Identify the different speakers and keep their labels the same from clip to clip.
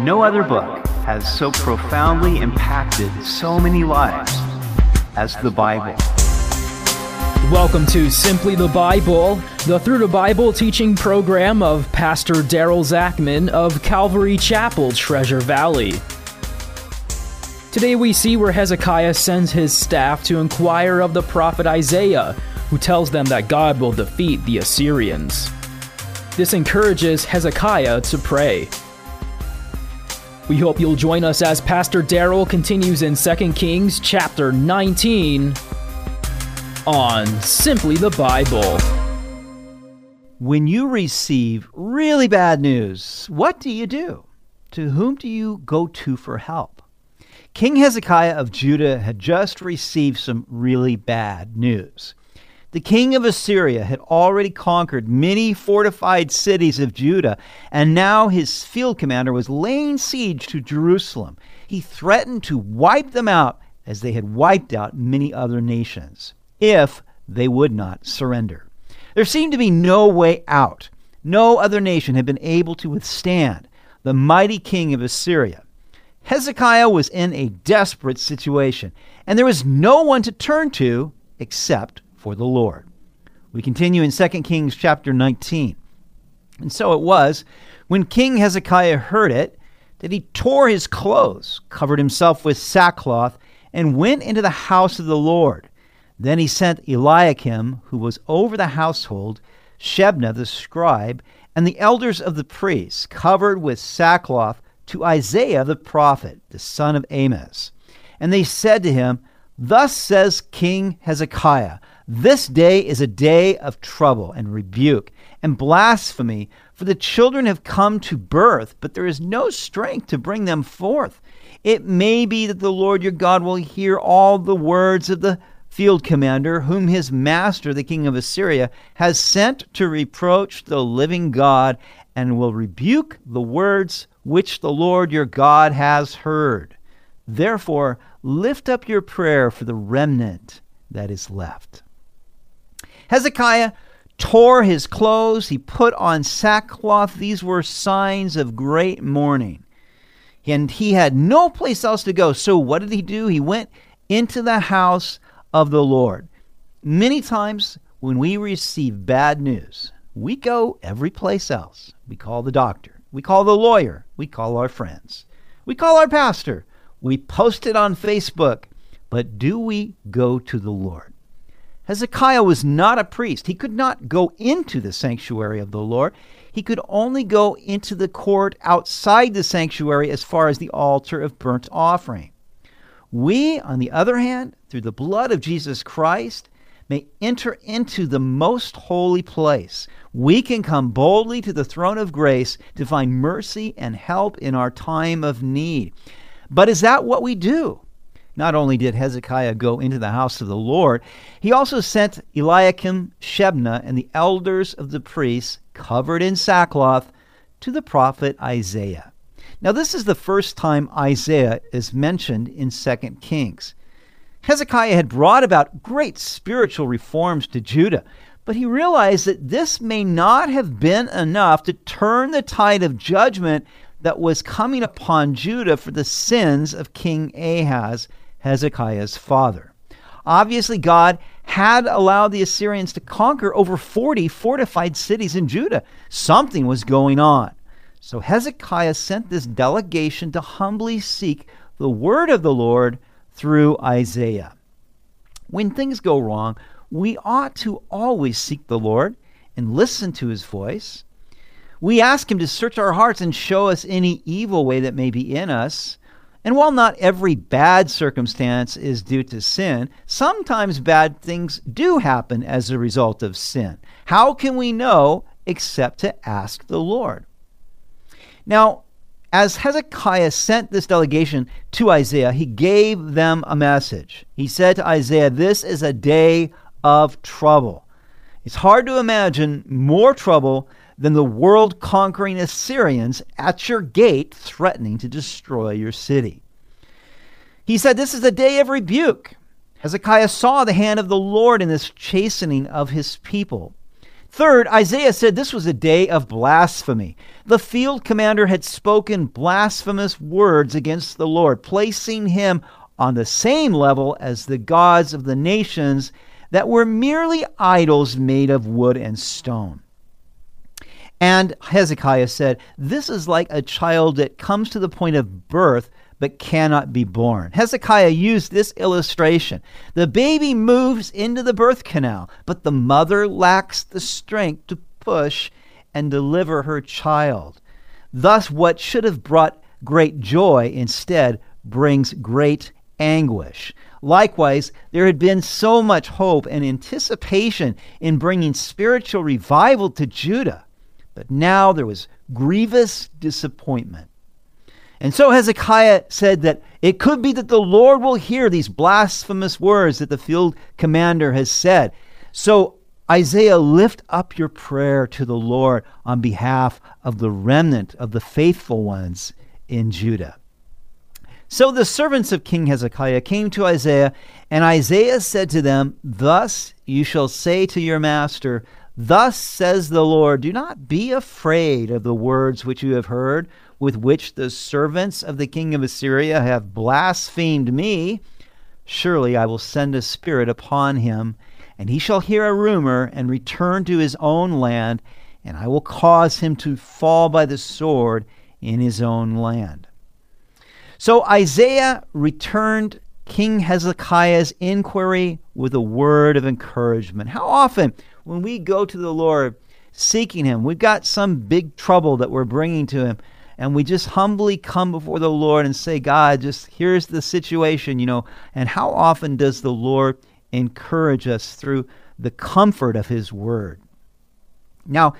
Speaker 1: No other book has so profoundly impacted so many lives as the Bible.
Speaker 2: Welcome to Simply the Bible, the Through the Bible teaching program of Pastor Daryl Zachman of Calvary Chapel, Treasure Valley. Today we see where Hezekiah sends his staff to inquire of the prophet Isaiah, who tells them that God will defeat the Assyrians. This encourages Hezekiah to pray. We hope you'll join us as Pastor Daryl continues in 2 Kings chapter 19 on Simply the Bible.
Speaker 3: When you receive really bad news, what do you do? To whom do you go to for help? King Hezekiah of Judah had just received some really bad news. The king of Assyria had already conquered many fortified cities of Judah, and now his field commander was laying siege to Jerusalem. He threatened to wipe them out as they had wiped out many other nations, if they would not surrender. There seemed to be no way out. No other nation had been able to withstand the mighty king of Assyria. Hezekiah was in a desperate situation, and there was no one to turn to except for the Lord. We continue in 2 Kings chapter 19. And so it was, when King Hezekiah heard it, that he tore his clothes, covered himself with sackcloth, and went into the house of the Lord. Then he sent Eliakim, who was over the household, Shebna the scribe, and the elders of the priests, covered with sackcloth, to Isaiah the prophet, the son of Amos. And they said to him, Thus says King Hezekiah, this day is a day of trouble and rebuke and blasphemy, for the children have come to birth, but there is no strength to bring them forth. It may be that the Lord your God will hear all the words of the field commander, whom his master, the king of Assyria, has sent to reproach the living God, and will rebuke the words which the Lord your God has heard. Therefore, lift up your prayer for the remnant that is left. Hezekiah tore his clothes, he put on sackcloth. These were signs of great mourning. And he had no place else to go. So what did he do? He went into the house of the Lord. Many times when we receive bad news, we go every place else. We call the doctor, we call the lawyer, we call our friends, we call our pastor, we post it on Facebook. But do we go to the Lord? Hezekiah was not a priest. He could not go into the sanctuary of the Lord. He could only go into the court outside the sanctuary as far as the altar of burnt offering. We, on the other hand, through the blood of Jesus Christ, may enter into the most holy place. We can come boldly to the throne of grace to find mercy and help in our time of need. But is that what we do? Not only did Hezekiah go into the house of the Lord, he also sent Eliakim, Shebna, and the elders of the priests, covered in sackcloth, to the prophet Isaiah. Now, this is the first time Isaiah is mentioned in 2 Kings. Hezekiah had brought about great spiritual reforms to Judah, but he realized that this may not have been enough to turn the tide of judgment that was coming upon Judah for the sins of King Ahaz Hezekiah's father. Obviously, God had allowed the Assyrians to conquer over 40 fortified cities in Judah. Something was going on. So Hezekiah sent this delegation to humbly seek the word of the Lord through Isaiah. When things go wrong, we ought to always seek the Lord and listen to his voice. We ask him to search our hearts and show us any evil way that may be in us. And while not every bad circumstance is due to sin, sometimes bad things do happen as a result of sin. How can we know except to ask the Lord? Now, as Hezekiah sent this delegation to Isaiah, he gave them a message. He said to Isaiah, This is a day of trouble. It's hard to imagine more trouble than the world conquering Assyrians at your gate threatening to destroy your city. He said, This is a day of rebuke. Hezekiah saw the hand of the Lord in this chastening of his people. Third, Isaiah said this was a day of blasphemy. The field commander had spoken blasphemous words against the Lord, placing him on the same level as the gods of the nations that were merely idols made of wood and stone. And Hezekiah said, This is like a child that comes to the point of birth but cannot be born. Hezekiah used this illustration. The baby moves into the birth canal, but the mother lacks the strength to push and deliver her child. Thus, what should have brought great joy instead brings great anguish. Likewise, there had been so much hope and anticipation in bringing spiritual revival to Judah, but now there was grievous disappointment. And so Hezekiah said that it could be that the Lord will hear these blasphemous words that the field commander has said. So, Isaiah, lift up your prayer to the Lord on behalf of the remnant of the faithful ones in Judah. So the servants of King Hezekiah came to Isaiah, and Isaiah said to them, Thus you shall say to your master, Thus says the Lord, Do not be afraid of the words which you have heard with which the servants of the king of Assyria have blasphemed me, surely I will send a spirit upon him, and he shall hear a rumor and return to his own land, and I will cause him to fall by the sword in his own land. So Isaiah returned King Hezekiah's inquiry with a word of encouragement. How often, when we go to the Lord seeking Him, we've got some big trouble that we're bringing to Him, and we just humbly come before the Lord and say, God, just here's the situation, you know. And how often does the Lord encourage us through the comfort of His Word? Now,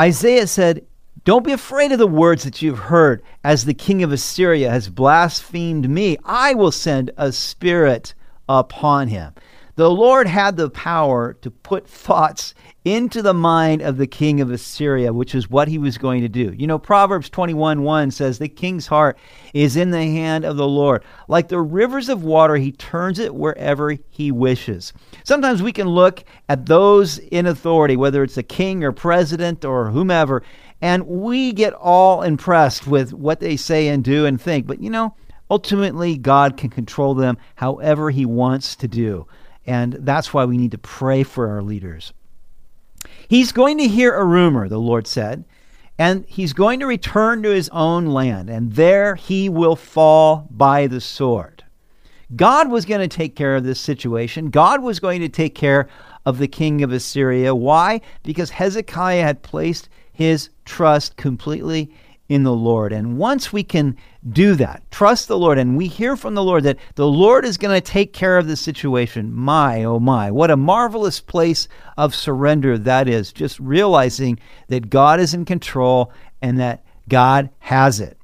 Speaker 3: Isaiah said, Don't be afraid of the words that you've heard, as the king of Assyria has blasphemed me. I will send a spirit upon him. The Lord had the power to put thoughts into the mind of the king of Assyria, which is what he was going to do. You know, Proverbs 21 1 says, The king's heart is in the hand of the Lord. Like the rivers of water, he turns it wherever he wishes. Sometimes we can look at those in authority, whether it's a king or president or whomever, and we get all impressed with what they say and do and think. But you know, ultimately, God can control them however he wants to do. And that's why we need to pray for our leaders. He's going to hear a rumor, the Lord said, and he's going to return to his own land, and there he will fall by the sword. God was going to take care of this situation. God was going to take care of the king of Assyria. Why? Because Hezekiah had placed his trust completely in the Lord. And once we can do that, trust the Lord, and we hear from the Lord that the Lord is going to take care of the situation, my, oh my, what a marvelous place of surrender that is. Just realizing that God is in control and that God has it.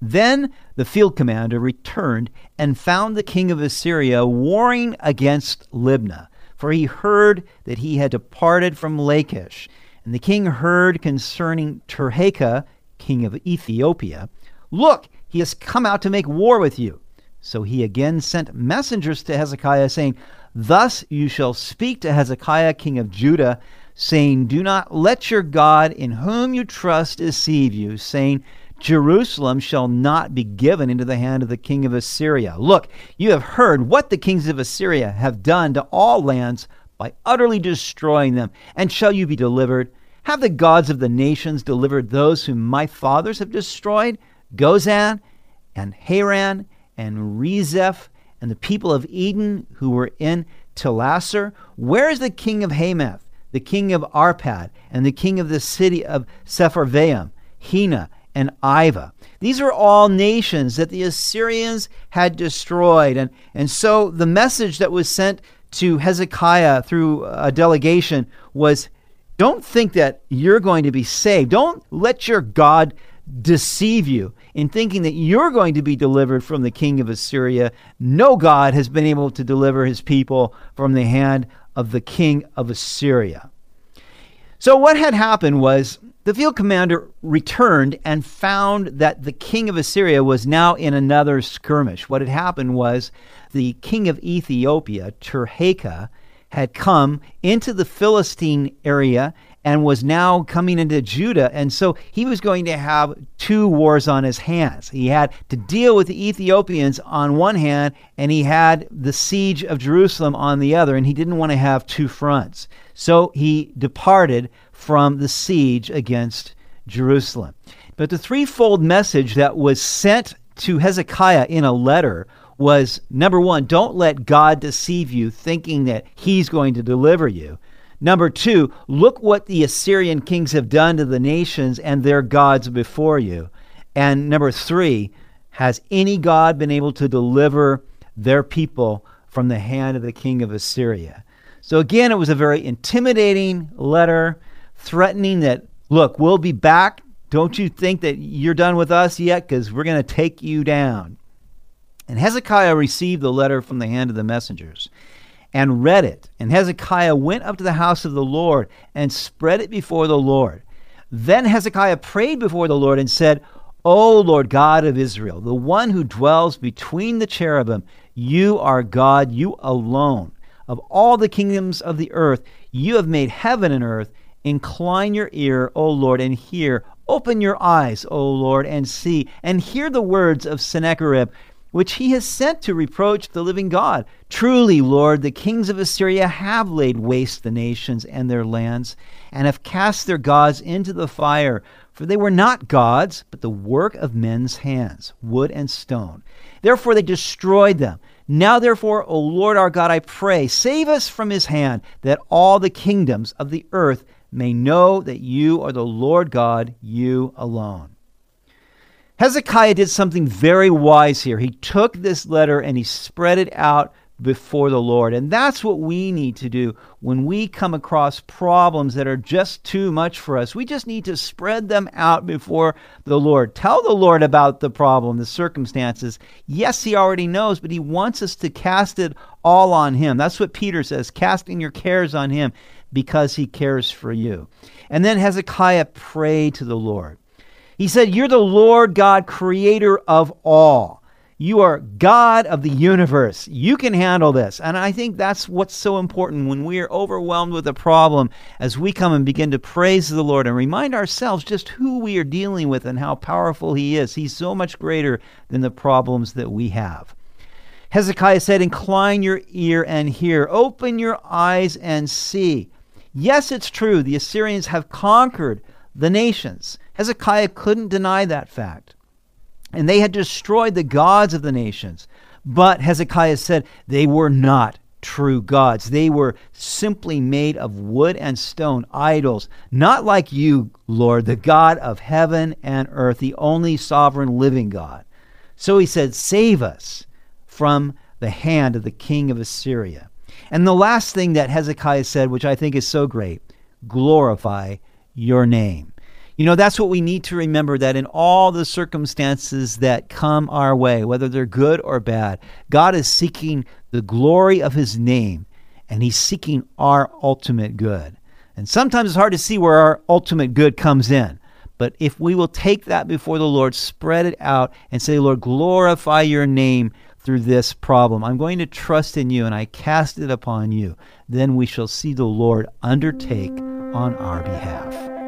Speaker 3: Then the field commander returned and found the king of Assyria warring against Libnah, for he heard that he had departed from Lachish. And the king heard concerning Tirhakah, king of Ethiopia, Look, he has come out to make war with you. So he again sent messengers to Hezekiah, saying, Thus you shall speak to Hezekiah, king of Judah, saying, Do not let your God, in whom you trust, deceive you, saying, Jerusalem shall not be given into the hand of the king of Assyria. Look, you have heard what the kings of Assyria have done to all lands by utterly destroying them. And shall you be delivered? Have the gods of the nations delivered those whom my fathers have destroyed? Gozan and Haran and Rezeph and the people of Eden who were in Telassar? Where is the king of Hamath, the king of Arpad, and the king of the city of Sepharvaim, Hena, and Ivah? These are all nations that the Assyrians had destroyed. And, and so the message that was sent to Hezekiah through a delegation was don't think that you're going to be saved. Don't let your God deceive you in thinking that you're going to be delivered from the king of Assyria. No God has been able to deliver his people from the hand of the king of Assyria. So, what had happened was the field commander returned and found that the king of Assyria was now in another skirmish. What had happened was the king of Ethiopia, Tirhakah, had come into the Philistine area and was now coming into Judah. And so he was going to have two wars on his hands. He had to deal with the Ethiopians on one hand, and he had the siege of Jerusalem on the other, and he didn't want to have two fronts. So he departed from the siege against Jerusalem. But the threefold message that was sent to Hezekiah in a letter was number one, don't let God deceive you thinking that he's going to deliver you. Number two, look what the Assyrian kings have done to the nations and their gods before you. And number three, has any God been able to deliver their people from the hand of the king of Assyria? So again, it was a very intimidating letter, threatening that, look, we'll be back. Don't you think that you're done with us yet? Because we're going to take you down. And Hezekiah received the letter from the hand of the messengers and read it. And Hezekiah went up to the house of the Lord and spread it before the Lord. Then Hezekiah prayed before the Lord and said, O Lord God of Israel, the one who dwells between the cherubim, you are God, you alone. Of all the kingdoms of the earth, you have made heaven and earth. Incline your ear, O Lord, and hear. Open your eyes, O Lord, and see, and hear the words of Sennacherib, which he has sent to reproach the living God. Truly, Lord, the kings of Assyria have laid waste the nations and their lands, and have cast their gods into the fire. For they were not gods, but the work of men's hands, wood and stone. Therefore they destroyed them. Now, therefore, O Lord our God, I pray, save us from his hand, that all the kingdoms of the earth may know that you are the Lord God, you alone. Hezekiah did something very wise here. He took this letter and he spread it out before the Lord. And that's what we need to do when we come across problems that are just too much for us. We just need to spread them out before the Lord. Tell the Lord about the problem, the circumstances. Yes, He already knows, but He wants us to cast it all on Him. That's what Peter says casting your cares on Him because He cares for you. And then Hezekiah prayed to the Lord. He said, You're the Lord God, creator of all. You are God of the universe. You can handle this. And I think that's what's so important when we are overwhelmed with a problem as we come and begin to praise the Lord and remind ourselves just who we are dealing with and how powerful He is. He's so much greater than the problems that we have. Hezekiah said, Incline your ear and hear, open your eyes and see. Yes, it's true, the Assyrians have conquered the nations. Hezekiah couldn't deny that fact. And they had destroyed the gods of the nations. But Hezekiah said they were not true gods. They were simply made of wood and stone, idols, not like you, Lord, the God of heaven and earth, the only sovereign living God. So he said, Save us from the hand of the king of Assyria. And the last thing that Hezekiah said, which I think is so great glorify your name. You know, that's what we need to remember that in all the circumstances that come our way, whether they're good or bad, God is seeking the glory of his name and he's seeking our ultimate good. And sometimes it's hard to see where our ultimate good comes in. But if we will take that before the Lord, spread it out, and say, Lord, glorify your name through this problem. I'm going to trust in you and I cast it upon you. Then we shall see the Lord undertake on our behalf.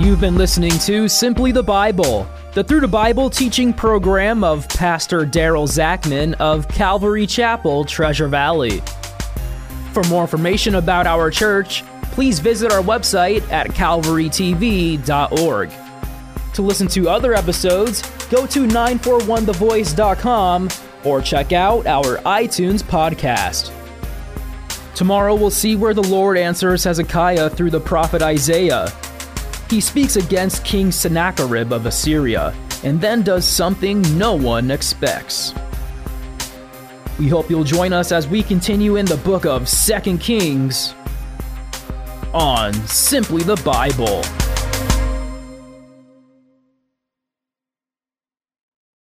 Speaker 2: You've been listening to Simply the Bible, the Through the Bible teaching program of Pastor Daryl Zachman of Calvary Chapel, Treasure Valley. For more information about our church, please visit our website at calvarytv.org. To listen to other episodes, go to 941thevoice.com or check out our iTunes podcast. Tomorrow we'll see where the Lord answers Hezekiah through the prophet Isaiah he speaks against King Sennacherib of Assyria and then does something no one expects. We hope you'll join us as we continue in the book of 2 Kings on Simply the Bible.